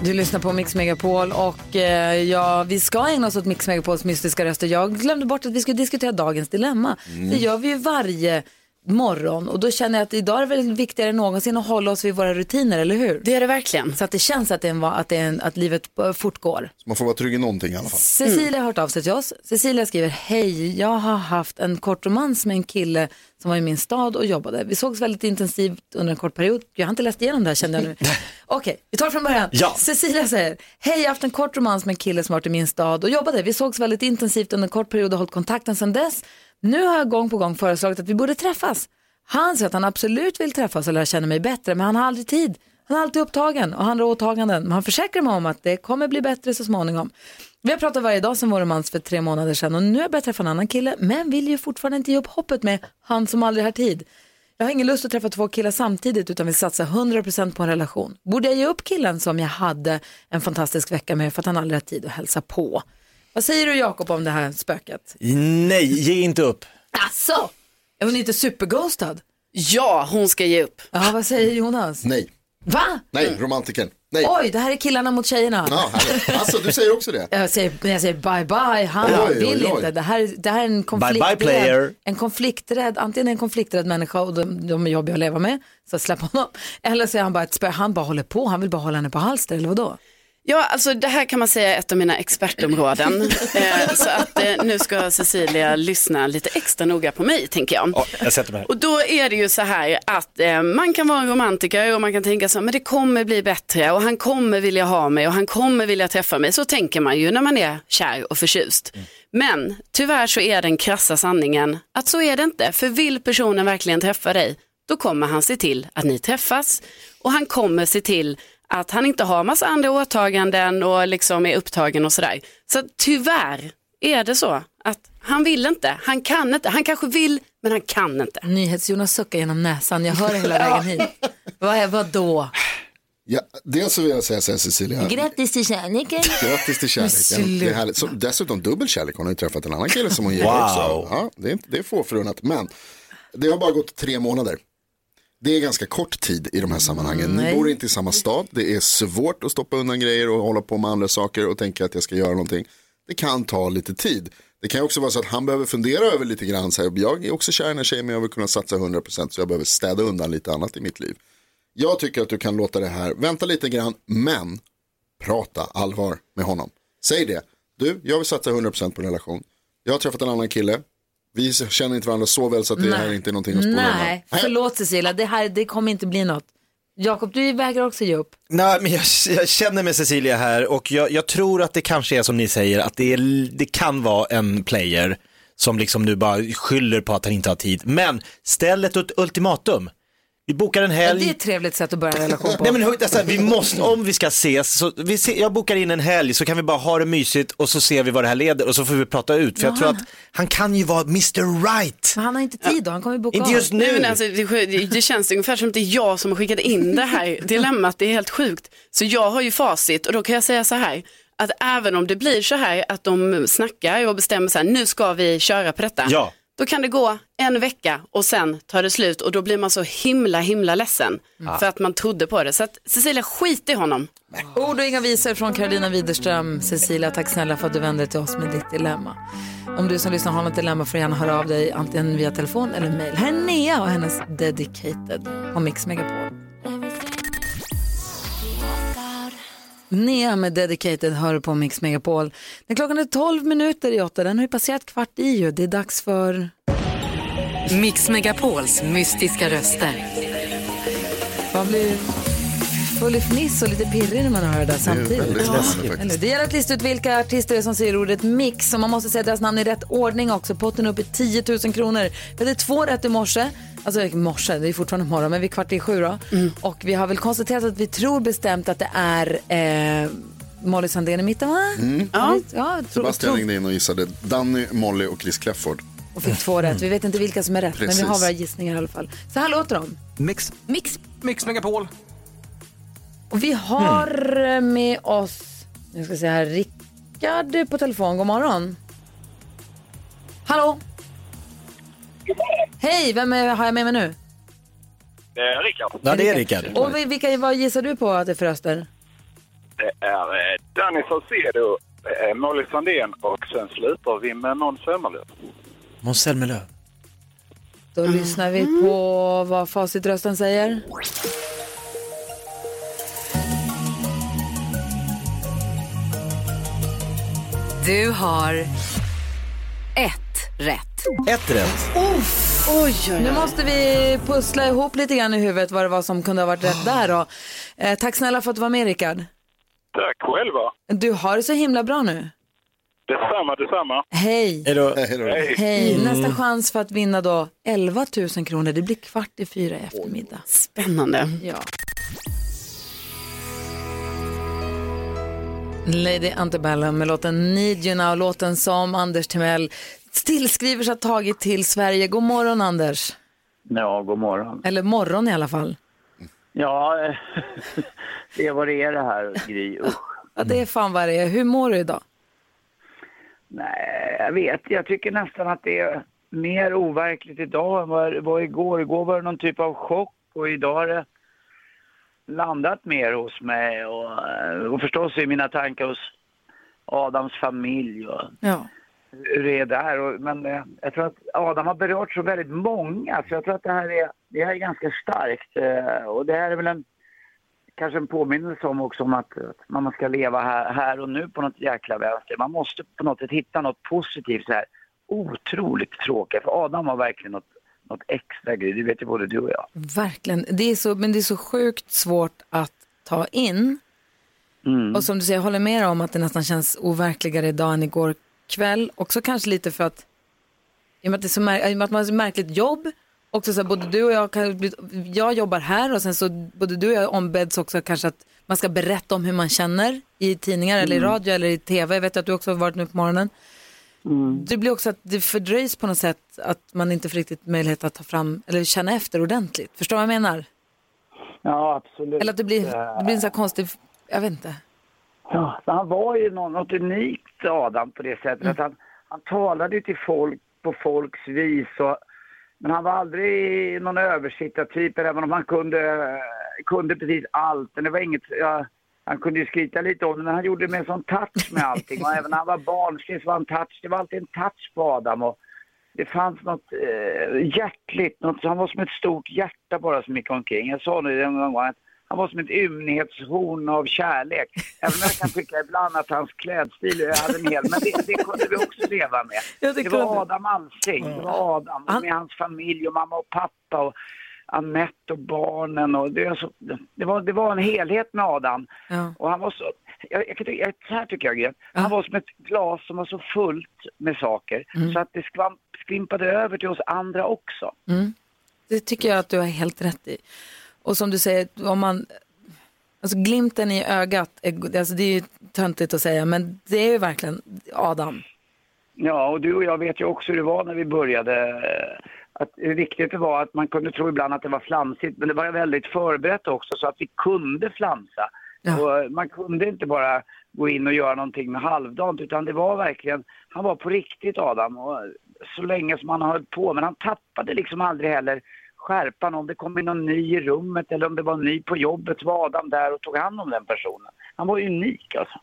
Du lyssnar på Mix Megapol och eh, ja, vi ska ägna oss åt Mix Megapols mystiska röster. Jag glömde bort att vi skulle diskutera dagens dilemma. Det gör vi ju varje morgon och då känner jag att idag är det väl viktigare än någonsin att hålla oss vid våra rutiner, eller hur? Det är det verkligen. Så att det känns att, det är att, det är en, att livet eh, fortgår. Man får vara trygg i någonting i alla fall. Cecilia har hört av sig till oss. Cecilia skriver, hej, jag har haft en kort romans med en kille som var i min stad och jobbade. Vi sågs väldigt intensivt under en kort period. Jag har inte läst igenom det här kände jag nu. Okej, vi tar det från början. Ja. Cecilia säger, hej, jag har haft en kort romans med en kille som varit i min stad och jobbade. Vi sågs väldigt intensivt under en kort period och hållit kontakten sedan dess. Nu har jag gång på gång föreslagit att vi borde träffas. Han säger att han absolut vill träffas och lära känna mig bättre, men han har aldrig tid. Han är alltid upptagen och han har åtaganden. Men han försäkrar mig om att det kommer bli bättre så småningom. Vi har pratat varje dag sedan vår romans för tre månader sedan och nu har jag börjat träffa en annan kille men vill ju fortfarande inte ge upp hoppet med han som aldrig har tid. Jag har ingen lust att träffa två killar samtidigt utan vill satsa 100% på en relation. Borde jag ge upp killen som jag hade en fantastisk vecka med för att han aldrig har tid att hälsa på? Vad säger du Jakob om det här spöket? Nej, ge inte upp. Alltså, är hon inte superghostad? Ja, hon ska ge upp. Ja, vad säger Jonas? Nej, Va? nej, romantiken. Nej. Oj, det här är killarna mot tjejerna. Ja, härligt. alltså, du säger också det? Jag säger, jag säger bye bye, han Oj, vill oj, oj. inte. Det här, det här är en bye, konflikträdd, player. en konflikträdd, antingen en konflikträdd människa och de, de är jobbiga att leva med, så släpp honom. Eller så är han bara ett spö, han bara håller på, han vill bara hålla henne på halster, eller vadå? Ja, alltså det här kan man säga är ett av mina expertområden. eh, så att eh, nu ska Cecilia lyssna lite extra noga på mig, tänker jag. Ja, jag sätter mig. Och då är det ju så här att eh, man kan vara en romantiker och man kan tänka så här, men det kommer bli bättre och han kommer vilja ha mig och han kommer vilja träffa mig. Så tänker man ju när man är kär och förtjust. Men tyvärr så är den krassa sanningen att så är det inte. För vill personen verkligen träffa dig, då kommer han se till att ni träffas och han kommer se till att han inte har massa andra åtaganden och liksom är upptagen och sådär. Så tyvärr är det så att han vill inte, han kan inte, han kanske vill men han kan inte. NyhetsJonas suckar genom näsan, jag hör det hela vägen hit. Vad är, vadå? Ja, dels så vill jag säga så här Cecilia. Grattis till kärleken. Grattis till kärleken. Det är härligt. Så, dessutom dubbel kärlek. Hon har ju träffat en annan kille som hon gillar Wow. också. Ja, det, är, inte- det är få förunnat. Men det har bara gått tre månader. Det är ganska kort tid i de här sammanhangen. Ni Nej. bor inte i samma stad. Det är svårt att stoppa undan grejer och hålla på med andra saker och tänka att jag ska göra någonting. Det kan ta lite tid. Det kan också vara så att han behöver fundera över lite grann. Så här, jag är också kär i den här tjejen men jag vill kunna satsa 100% så jag behöver städa undan lite annat i mitt liv. Jag tycker att du kan låta det här, vänta lite grann, men prata allvar med honom. Säg det. Du, jag vill satsa 100% på en relation. Jag har träffat en annan kille. Vi känner inte varandra så väl så att det här inte är någonting att spola Nej, undan. förlåt Cecilia, det här det kommer inte bli något. Jakob, du vägrar också ge upp. Nej, men jag, jag känner med Cecilia här och jag, jag tror att det kanske är som ni säger, att det, är, det kan vara en player som liksom nu bara skyller på att han inte har tid. Men ställ ett ult- ultimatum. Vi bokar en Ja, helg. det är ett trevligt sätt att börja en relation på. Nej men hör- alltså, vi måste, om vi ska ses, så vi se, jag bokar in en helg så kan vi bara ha det mysigt och så ser vi vad det här leder och så får vi prata ut. För jag Ja. tror att han kan ju vara Mr Right. Men han har inte tid då, han kommer ju boka Inte av. just nu. Nej, men alltså, det, det- det känns ungefär som att det är jag som har skickat in det här dilemmat. Det är helt sjukt. Så jag har ju facit och då kan jag säga så här. Att även om det blir så här att de snackar och bestämmer så här, nu ska vi köra på detta. Ja. Då kan det gå en vecka och sen tar det slut och då blir man så himla himla ledsen. Ja. För att man trodde på det. Så att Cecilia, skit i honom. Ord och inga visor från Carolina Widerström. Cecilia, tack snälla för att du vände dig till oss med ditt dilemma. Om du som lyssnar har något dilemma får du gärna höra av dig antingen via telefon eller mejl. Här är Nea och hennes Dedicated på Mix Megapol. Nea med Dedicated hör på Mix Megapol. När klockan är 12 minuter i åtta, den har ju passerat kvart i ju. Det är dags för... Mix Megapols mystiska röster. Man blir full i fniss och lite pirrig när man hör det där samtidigt. läskigt faktiskt. Eller, Det gäller att lista ut vilka artister det är som säger ordet mix. Och man måste säga deras namn i rätt ordning också. Potten upp i 10 000 kronor. Vi hade två rätt i morse. Alltså i morse, det är fortfarande morgon, men vi är kvart i sju då. Och vi har väl konstaterat att vi tror bestämt att det är eh, Molly Sandén i mitten va? Mm. Ja. ja tro, Sebastian tro, ringde in och gissade Danny, Molly och Chris Clefford. och fick två rätt. Vi vet inte vilka som är rätt, men vi har Precis. våra gissningar i alla fall. Så här låter de. Mix. Mix. Mix Megapol. Och vi har eh, med oss, nu ska jag se här, Rickard på telefon. God morgon. Hallå? Hej, vem är, har jag med mig nu? Det är Rickard. Ja, det är Rickard. Och vi- vilka, vad gissar du på att det är för röster? Det är eh, Danny Saucedo, eh, Molly Sandén och sen slutar vi med Måns Zelmerlöw. Måns Zelmerlöw. Då lyssnar vi på vad facitrösten säger. Du har ett rätt. Ett rätt. Oj, Nu måste vi pussla ihop lite grann i huvudet vad det var som kunde ha varit rätt där då. Eh, tack snälla för att du var med Rickard. Tack själva. Du har det så himla bra nu. Detsamma, detsamma. Hej. Hej då. Hej. Hej, nästa chans för att vinna då 11 000 kronor. Det blir kvart i fyra i eftermiddag. Spännande. Ja. Lady Antebellum med låten Need You Now, låten som Anders Timell tillskriver sig ha tagit till Sverige. God morgon Anders. Ja, god morgon. Eller morgon i alla fall. Ja, det är vad det är det här, Gry. Usch. Ja, det är fan vad det är. Hur mår du idag? Nej, jag vet. Jag tycker nästan att det är mer overkligt idag än vad det var igår. Igår var det någon typ av chock och idag har det landat mer hos mig och, eh, och förstås i mina tankar hos Adams familj och Ja. hur det är där. Och, men eh, jag tror att Adam har berört så väldigt många så jag tror att det här är, det här är ganska starkt. Eh, och det här är väl en, kanske en påminnelse om också om att, att man ska leva här, här och nu på något jäkla vänster. Man måste på något sätt hitta något positivt så här otroligt tråkigt. För Adam har verkligen något, något extra grej, det vet ju både du och jag. Verkligen. Det är så, men det är så sjukt svårt att ta in. Mm. Och som du säger, jag håller med om att det nästan känns overkligare idag än igår kväll. Också kanske lite för att, i och med att, det är så mär- att man har så märkligt jobb, också så här, både du och jag, kan, jag jobbar här och sen så både du och jag ombeds också kanske att man ska berätta om hur man känner i tidningar eller i Mm. radio eller i tv. Jag vet att du också har varit nu på morgonen. Mm. Det blir också att det fördröjs på något sätt att man inte får riktigt möjlighet att ta fram eller känna efter ordentligt. Förstår du vad jag menar? Ja, absolut. Eller att det blir, det blir en sån här konstig, jag vet inte. Ja, han var ju något unikt Adam på det sättet att han, han talade till folk på folks vis och, men han var aldrig någon översittartyp även om han kunde, kunde precis allt. Men det var inget, ja, han kunde ju skryta lite om det men han gjorde det med en sån touch med allting och även när han var barnslig så var han touch, det var alltid en touch på Adam och det fanns något eh, hjärtligt, något, han var som ett stort hjärta bara som gick omkring. Jag sa det en gång att han var som ett ymnighetshorn av kärlek. Även om jag kan tycka ibland att hans klädstil hade en hel, men det, det kunde vi också leva med. Ja, det det, var. Adam Alsing, det var Adam med hans familj och mamma och pappa och Annette och barnen och det, är så, det, var, det var en helhet med Adam. Ja. Och han var så, jag, jag, jag, så här tycker jag Gret. han var som ett glas som var så fullt med saker Mm. så att det skvamp, skvimpade över till oss andra också. Mm. det tycker jag att du har helt rätt i. Och som du säger, om man, alltså glimten i ögat, är, alltså det är ju töntigt att säga, men det är ju verkligen Adam. Ja, och du och jag vet ju också hur det var när vi började. Att det var att man kunde tro ibland att det var flamsigt, men det var väldigt förberett också så att vi kunde flamsa. Och eh, man kunde inte bara gå in och göra någonting med halvdant, utan det var verkligen, han var på riktigt Adam. Och så länge som han hållit på, men han tappade liksom aldrig heller skärpan. Om det kom in någon ny i rummet eller om det var ny på jobbet så var Adam där och tog hand om den personen. Han var unik alltså.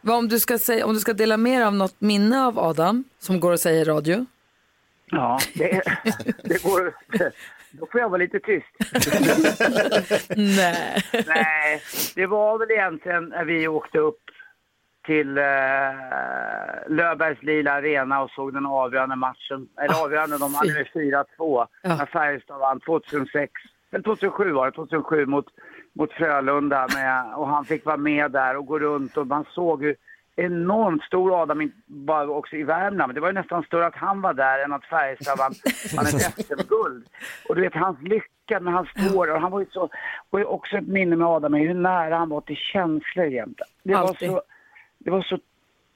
Vad om du ska, säga, om du ska dela mer av något minne av Adam, som går att säga i radio? Ja, det, det går... Då får jag vara lite tyst. Nej. Nej, det var väl egentligen när vi åkte upp till eh, Löfbergs Lila Arena och såg den avgörande matchen. Eller avgörande, de hade med 4-2 när Färjestad vann 2006. Eller 2007 var det, 2007 mot, mot Frölunda. Med, och han fick vara med där och gå runt och man såg hur enormt stor Adam, bara också i Värmland, men det var ju nästan större att han var där än att Färjestad vann, vann ett SM-guld. Och du vet hans lycka när han står och han var ju så, och också ett minne med Adam hur nära han var till känslor jämt. Det var så, det var så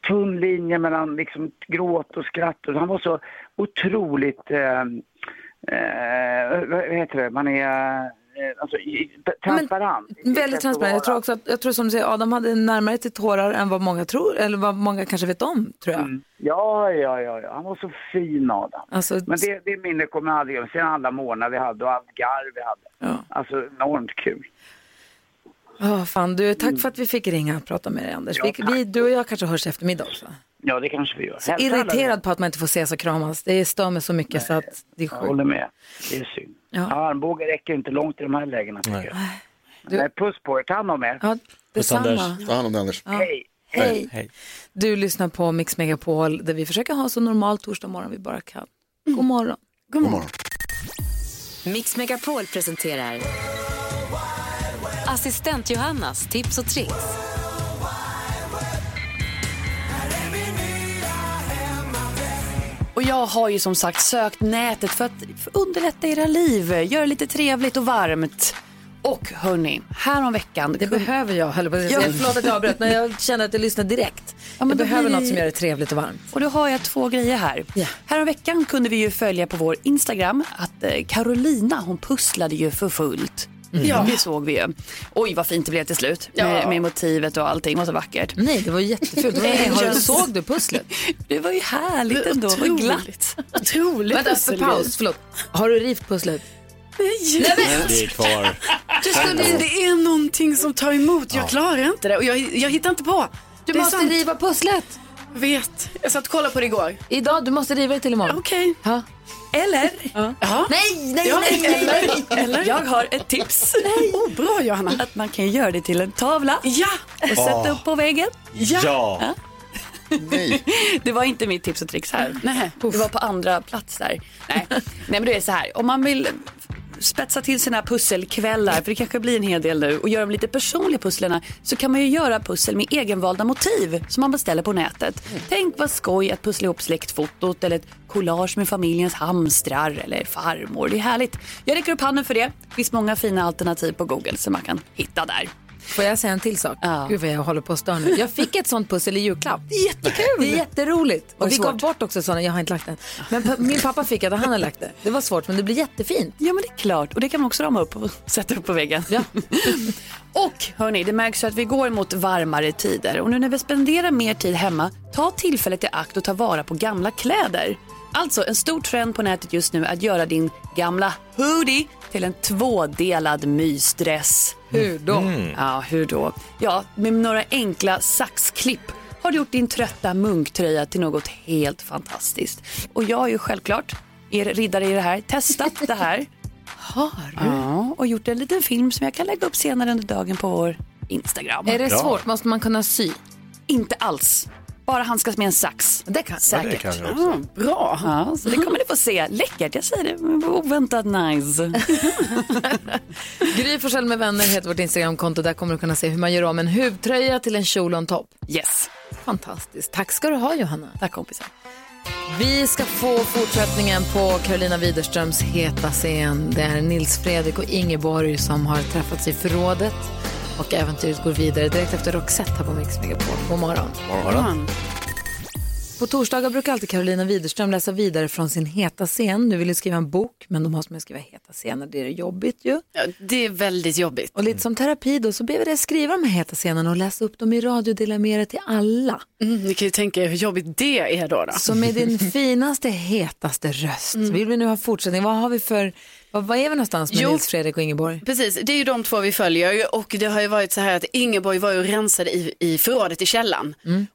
tunn linje mellan liksom gråt och skratt. Och han var så otroligt, eh, eh, vad heter det, man är alltså, i- transparent. sätt Väldigt transparent. Jag tror också att, jag tror som du säger, Adam hade närmare till tårar än vad många tror, eller vad många kanske vet om, tror jag. Ja, ja, ja, ja. Han var så fin Adam. Alltså, Men det, det minnet kommer jag aldrig glömma. Sen alla månader vi hade och allt garv vi hade. Alltså enormt kul. Ja, fan, du, tack för att vi fick ringa och prata med dig, Anders. Ja, vi, vi, du och jag kanske hörs i eftermiddag också. Ja, det kanske vi gör. Så irriterad på att man inte får ses och kramas. Det stör mig så mycket så att det är Jag sjukt. håller med. Det är synd. Ja. Armbågen räcker inte långt i de här lägena tycker jag. Du- Nej, puss på er. Ta hand om er. Ja, detsamma. Ta hand om dig Anders. Ja. Hej. Du lyssnar på Mix Megapol där vi försöker ha så normal torsdag morgon vi bara kan. God morgon. God morgon. Mix Megapol presenterar Assistent Johannas tips och tricks. Och jag har ju som sagt sökt nätet för att underlätta era liv, göra det lite trevligt och varmt. Och hörni, här om veckan. Det behöver jag, höll på att säga. Ja. Förlåt att jag avbröt, men jag känner att jag lyssnar direkt. Ja, jag behöver blir- något som gör det trevligt och varmt. Och då har jag två grejer här. Här om veckan kunde vi ju följa på vår Instagram att eh, Carolina hon pusslade ju för fullt. Mm. Ja. Det såg vi ju. Oj vad fint det blev till slut med, Ja. med motivet och allting. Var så vackert. Nej, det var jättefult. Det var- Nej, har du- jag- såg du pusslet? Det var ju härligt ändå. Det var Otroligt. glatt. Otroligt Vänta, för paus, förlåt. Har du rivit pusslet? Nej, Det är kvar. Det är någonting som tar emot. Jag klarar inte det och jag, jag hittar inte på. Du Det måste sant. riva pusslet. Vet. Jag satt och kollade på det igår. Idag, du måste riva det till imorgon. Okej. Ja. Eller? Ja. Ja. Nej, nej, Ja, nej, nej, nej. eller? Jag har ett tips. Nej. Oh, bra Johanna. Att man kan göra det till en tavla. Ja. Och sätta Ah. upp på väggen. Ja. Nej. Det var inte mitt tips och tricks här. Nej. Det var på andra plats där. Nej. Nej men det är så här. Om man vill spetsa till sina pusselkvällar, för det kanske blir en hel del nu, och göra de lite personliga pusslerna så kan man ju göra pussel med egenvalda motiv som man beställer på nätet. Tänk vad skoj att pussla ihop släktfotot eller ett collage med familjens hamstrar eller farmor. Det är härligt. Jag räcker upp handen för det. Det finns många fina alternativ på Google som man kan hitta där. Får jag säga en till sak? Gud vad jag håller på att störa nu. Jag fick ett sånt pussel i julklapp. Jättekul. Det är jätteroligt. Och vi gav svårt? bort också sådana, jag har inte lagt den. Men pa- min pappa fick det och han har lagt det. Det var svårt men det blir jättefint. Ja men det är klart och det kan man också rama upp och sätta upp på väggen. Ja. och hörni, det märks ju att vi går mot varmare tider och nu när vi spenderar mer tid hemma, ta tillfället i akt och ta vara på gamla kläder. Alltså en stor trend på nätet just nu är att göra din gamla hoodie till en tvådelad mysdress. Hur då? Mm. Ja, hur då? Ja, med några enkla saxklipp har du gjort din trötta munktröja till något helt fantastiskt. Och jag har ju självklart, er riddare i det här, testat det här. Har du? Ja, och gjort en liten film som jag kan lägga upp senare under dagen på vår Instagram. Är det svårt? Måste man kunna sy? Inte alls. Bara handskas med en sax. Det kan Säkert. Ja, det kan jag också. Mm, bra. Ja, så det kommer ni få se. Läckert, jag säger det. Oväntat nice. Gry Forssell med vänner heter vårt Instagramkonto. Där kommer du kunna se hur man gör om en huvtröja till en kjol och en topp. Yes. Fantastiskt. Tack ska du ha Johanna. Tack kompisar. Vi ska få fortsättningen på Carolina Widerströms heta scen. Det är Nils Fredrik och Ingeborg som har träffats i förrådet. Och äventyret går vidare direkt efter Roxette här på Mix Megapol. God morgon. morgon. På torsdagar brukar alltid Carolina Widerström läsa vidare från sin heta scen. Nu vill ju skriva en bok, men då måste man skriva heta scener. Det är jobbigt ju. Ja, det är väldigt jobbigt. Och lite som terapi då så ber vi dig skriva de här heta scenerna och läsa upp dem i radio och dela med er till alla. Mm, ni kan ju tänka er hur jobbigt det är då. då. Så med din finaste, hetaste röst vill vi nu ha fortsättning. Vad har vi för, vad, vad är vi någonstans med Jo. Nils Fredrik och Ingeborg? Precis, det är ju de två vi följer och det har ju varit så här att Ingeborg var ju och rensade i, i förrådet i källaren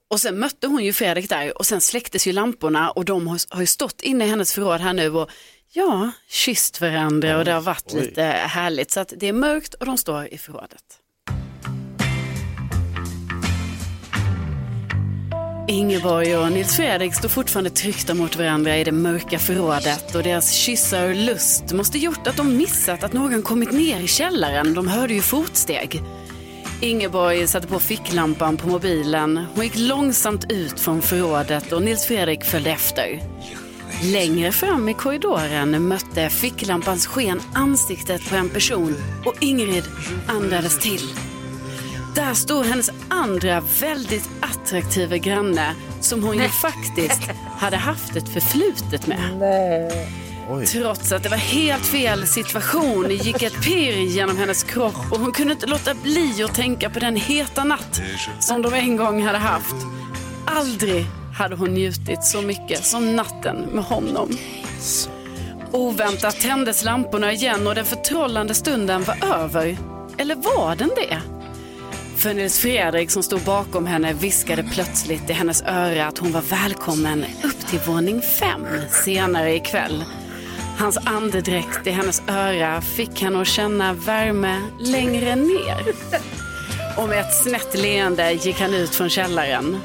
och sen mötte hon ju Fredrik där och sen släcktes ju lamporna och de har, har ju stått inne i hennes förråd här nu och ja, kysst varandra och det har varit Oj. lite härligt så att det är mörkt och de står i förrådet. Ingeborg och Nils Fredrik står fortfarande tryckta mot varandra i det mörka förrådet och deras kyssar och lust måste gjort att de missat att någon kommit ner i källaren. De hörde ju fotsteg. Ingeborg satte på ficklampan på mobilen. Hon gick långsamt ut från förrådet och Nils Fredrik följde efter. Längre fram i korridoren mötte ficklampans sken ansiktet på en person och Ingrid andades till. Där stod hennes andra väldigt attraktiva granne som hon ju faktiskt hade haft ett förflutet med. Trots att det var helt fel situation gick ett pirr genom hennes kropp och hon kunde inte låta bli att tänka på den heta natt som de en gång hade haft. Aldrig hade hon njutit så mycket som natten med honom. Oväntat tändes lamporna igen och den förtrollande stunden var över. Eller var den det? För Nils Fredrik som stod bakom henne viskade plötsligt i hennes öra att hon var välkommen upp till våning fem senare ikväll. Hans andedräkt i hennes öra fick henne att känna värme längre ner. Och med ett snett leende gick han ut från källaren.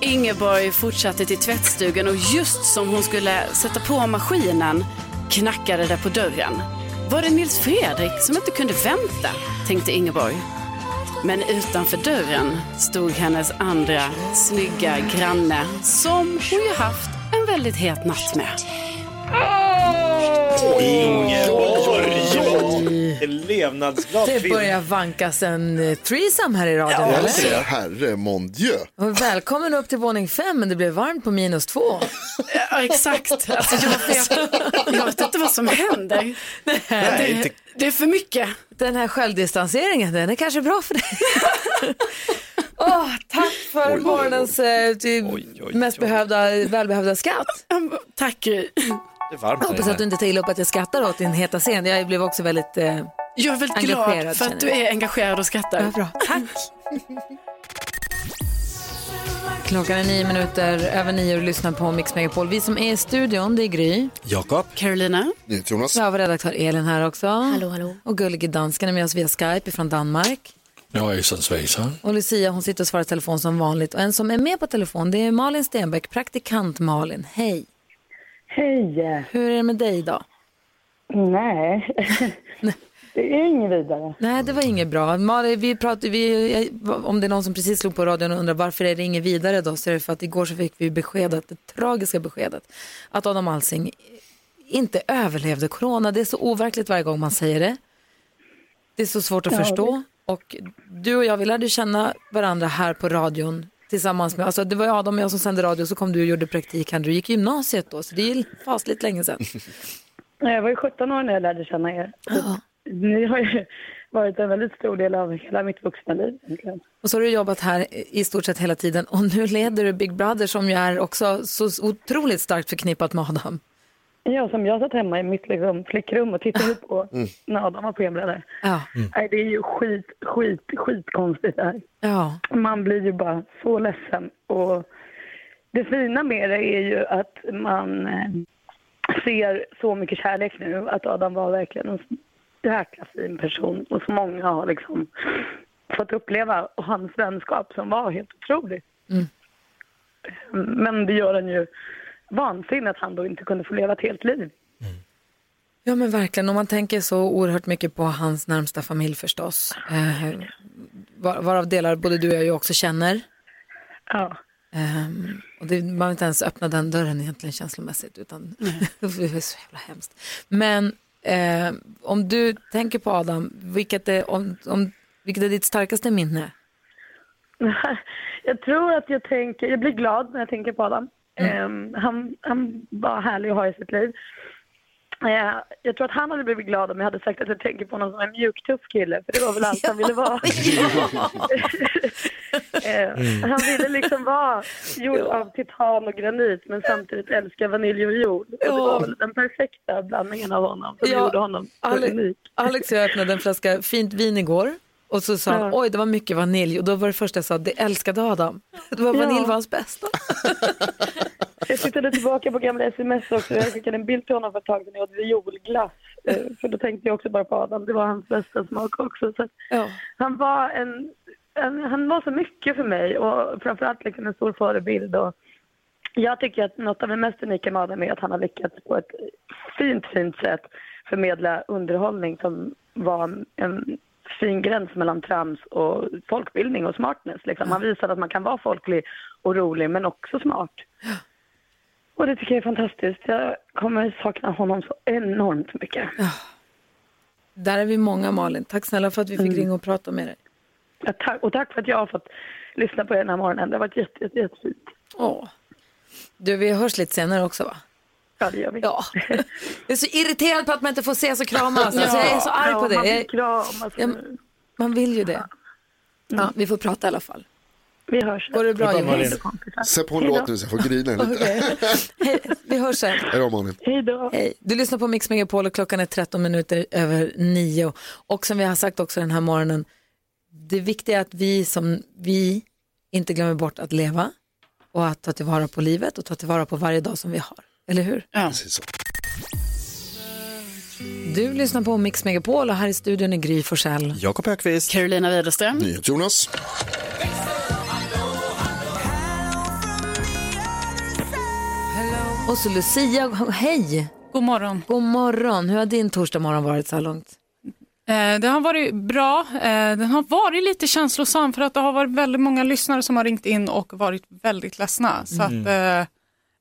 Ingeborg fortsatte till tvättstugan och just som hon skulle sätta på maskinen knackade det på dörren. Var det Nils Fredrik som inte kunde vänta, tänkte Ingeborg. Men utanför dörren stod hennes andra snygga granne som hon ju haft en väldigt het natt med. Ingeborg! En levnadsglad Det kvinna. börjar vankas en eh, threesome här i radion, eller? Herre mon dieu. Och Välkommen upp till våning fem, men det blev varmt på minus två. Ja, exakt. Alltså, jag, vet, jag vet inte vad som händer. det, inte- det är för mycket. Den här självdistanseringen, den är kanske bra för dig. Åh, tack för morgonens eh, ty- mest behövda, välbehövda skratt. Tack. Det är varmt Jag hoppas att du inte tar illa upp att jag skrattar åt din heta scen. Jag blev också väldigt eh, Jag är väldigt engagerad. glad för att du är engagerad och skrattar. Ja, bra. Tack. Klockan är nio minuter över nio och lyssnar på Mix Megapol. Vi som är i studion, det är Gry. Jakob. Carolina. Jonas. Jag var redaktör Elin här också. Hallå, hallå. Och gullige dansken är med oss via Skype från Danmark. Jag är som svejsaren. Och Lucia hon sitter och svarar i telefon som vanligt. Och en som är med på telefon det är Malin Stenbeck, praktikant Malin. Hej. Hej. Hur är det med dig idag? Nej, det är inget vidare. Nej, det var inget bra. Malin, vi pratade, vi, om det är någon som precis slog på radion och undrar varför är det inget vidare då, så är det för att igår så fick vi beskedet, det tragiska beskedet, att Adam Alsing inte överlevde corona. Det är så overkligt varje gång man säger det. Det är så svårt att Ja, förstå. Och du och jag, vi lärde känna varandra här på radion tillsammans med, alltså det var Adam och jag som sände radio, så kom du och gjorde praktik här. Du gick gymnasiet då, så det är fasligt länge sedan. Jag var ju 17 år när jag lärde känna er. Ni har ju varit en väldigt stor del av hela mitt vuxna liv. egentligen. Och så har du jobbat här i stort sett hela tiden och nu leder du Big Brother som ju är också så otroligt starkt förknippat med Adam. Ja, som jag satt hemma i mitt liksom, flickrum och tittade på när Adam var programledare. Ja. Nej, det är ju skit, skit, skitkonstigt det här. Ja. Man blir ju bara så ledsen. Och det fina med det är ju att man eh, ser så mycket kärlek nu. Att Adam var verkligen en jäkla fin person. Och så många har liksom fått uppleva och hans vänskap som var helt otrolig. Mm. Men det gör en ju vansinnig att han då inte kunde få leva ett helt liv. Ja men verkligen, om man tänker så oerhört mycket på hans närmsta familj förstås. Eh, var- varav delar både du och jag ju också känner. Ja. Ehm, och det, man vill inte ens öppna den dörren egentligen känslomässigt, utan det är så jävla hemskt. Men eh, om du tänker på Adam, vilket är, om, om, vilket är ditt starkaste minne? Jag tror att jag tänker, jag blir glad när jag tänker på Adam. Ehm, han, han var härlig att ha i sitt liv. Eh, jag tror att han hade blivit glad om jag hade sagt att jag tänker på någon som en mjuktuff kille, för det var väl allt han ville vara. Eh, Han ville liksom vara gjord av titan och granit men samtidigt älska vanilj och jord. Det var väl den perfekta blandningen av honom som Ja, gjorde honom så Alex, unik. Alex och jag öppnade en flaska fint vin igår och så sa han, oj det var mycket vanilj och då var det första jag sa, det älskade Adam. Det var Ja. vanilj var hans bästa. Jag tittade tillbaka på gamla sms också. Jag skickade en bild till honom för ett tag sedan jag åt violglass. Eh, För då tänkte jag också bara på Adam. Det var hans bästa smak också. Så att Han var en, en, han var så mycket för mig och framförallt liksom en stor förebild. Och jag tycker att något av det mest unika med Adam är att han har lyckats på ett fint, fint sätt förmedla underhållning som var en, en fin gräns mellan trams och folkbildning och smartness. Liksom. Han visade att man kan vara folklig och rolig men också smart. Och det tycker jag är fantastiskt. Jag kommer sakna honom så enormt mycket. Där är vi många Malin. Tack snälla för att vi fick Mm. ringa och prata med dig. Ja, tack, och tack för att jag har fått lyssna på er den här morgonen. Det har varit jätte, jätte, jättefint. Åh. Du, vi hörs lite senare också va? Ja, det gör vi. Ja. Jag är så irriterad på att man inte får ses och kramas. Alltså, jag är så arg Ja, på det. man vill kramas. jag, man vill ju det. Ja, vi får prata i alla fall. Vi hörs. Går det bra Jonas? Sätt på en låt nu så jag får grina lite. Hej, vi hörs sen. Hej då Malin. Hej då. Hej. Du lyssnar på Mix Megapol och klockan är 13 minuter över 9. Och som vi har sagt också den här morgonen, det viktiga är att vi som vi inte glömmer bort att leva och att ta tillvara på livet och ta tillvara på varje dag som vi har. Eller hur? Precis så. Du lyssnar på Mix Megapol och här i studion är Gry Forssell. Jakob Högqvist. Carolina Widerström. Jonas. Och så Lucia, hej! God morgon. God morgon. Hur har din torsdag morgon varit så här långt? Eh, det har varit bra. Eh, den har varit lite känslosam för att det har varit väldigt många lyssnare som har ringt in och varit väldigt ledsna. Så Mm. att,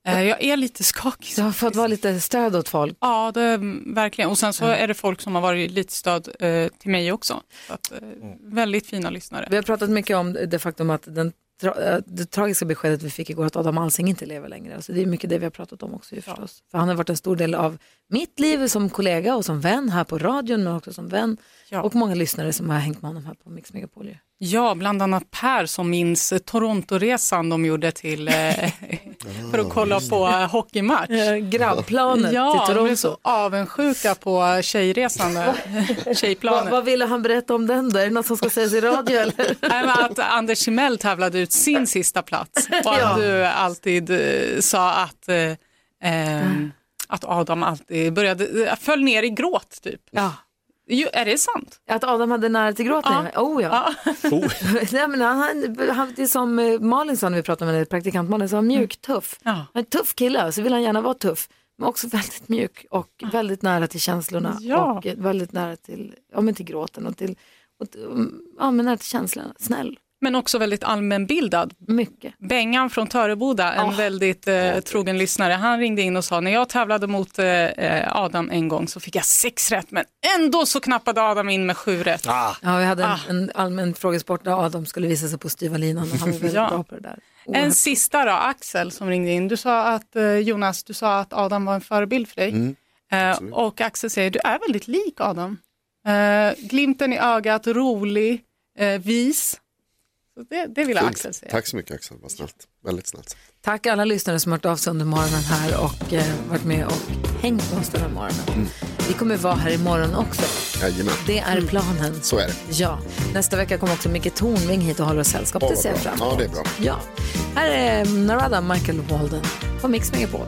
eh, jag är lite skakig. Du har fått vara lite stöd åt folk. Ja, det, verkligen. Och sen så Ja. är det folk som har varit lite stöd till mig också. Så att, eh, Väldigt fina lyssnare. Vi har pratat mycket om det faktum att den tra- äh, det tragiska beskedet vi fick igår att Adam Alsing inte lever längre. Alltså det är mycket det vi har pratat om också ju förstås. För han har varit en stor del av mitt liv som kollega och som vän här på radion men också som vän. Och många lyssnare som har hängt med honom här på Mix Megapol. Ja, bland annat Per som minns eh, Torontoresan de gjorde till eh, för att kolla på eh, hockeymatch. Grabbplanet ja, till de Toronto. blev så avundsjuka på tjejresan, där. Vad, tjejplanet. vad ville han berätta om den då? Är det något som ska sägas i radio eller? Nej, men att Anders Timell tävlade ut sin sista plats och att Ja. du alltid eh, sa att, eh, ehm, att Adam alltid började, eh, föll ner i gråt typ. Ja. Jo, är det sant? Att Adam hade nära till gråten? Ja. Oh ja. Nej, men han, han, han, det är som eh, Malin sa när vi pratade med henne, praktikant Malin, så han Mm. mjuk, tuff. Han är en tuff kille, så vill han gärna vara tuff. Men också väldigt mjuk och väldigt nära till känslorna Ja. och eh, väldigt nära till, ja, men till gråten och till, och, till- ja, men nära till känslorna. Snäll. Men också väldigt allmänbildad. Mycket. Bengan från Töreboda, en väldigt eh, trogen lyssnare, han ringde in och sa när jag tävlade mot eh, eh, Adam en gång så fick jag sex rätt men ändå så knappade Adam in med sju rätt. Ja, vi hade en, Ah. en allmän frågesport där Adam skulle visa sig på styva linan och han var väldigt Ja. bra på det där. En Oerhört. sista då, Axel som ringde in. Du sa att, eh, Jonas, du sa att Adam var en förebild för dig. Mm, eh, och Axel säger, du är väldigt lik Adam. Eh, glimten i ögat, rolig, eh, vis. Så det, det vill Fint. Axel säga. Tack så mycket Axel, vad snällt. Väldigt snällt. Tack alla lyssnare som har hört av sig under morgonen här och eh, varit med och hängt med oss den här morgonen. Vi kommer vara här imorgon också. Jajamän. Det är planen. Så är det. Ja, nästa vecka kommer också Micke Tornving hit och håller oss sällskap. Det ser jag fram emot. Ja, det är bra. Ja. Här är Narada Michael Walden på Mix Megapol.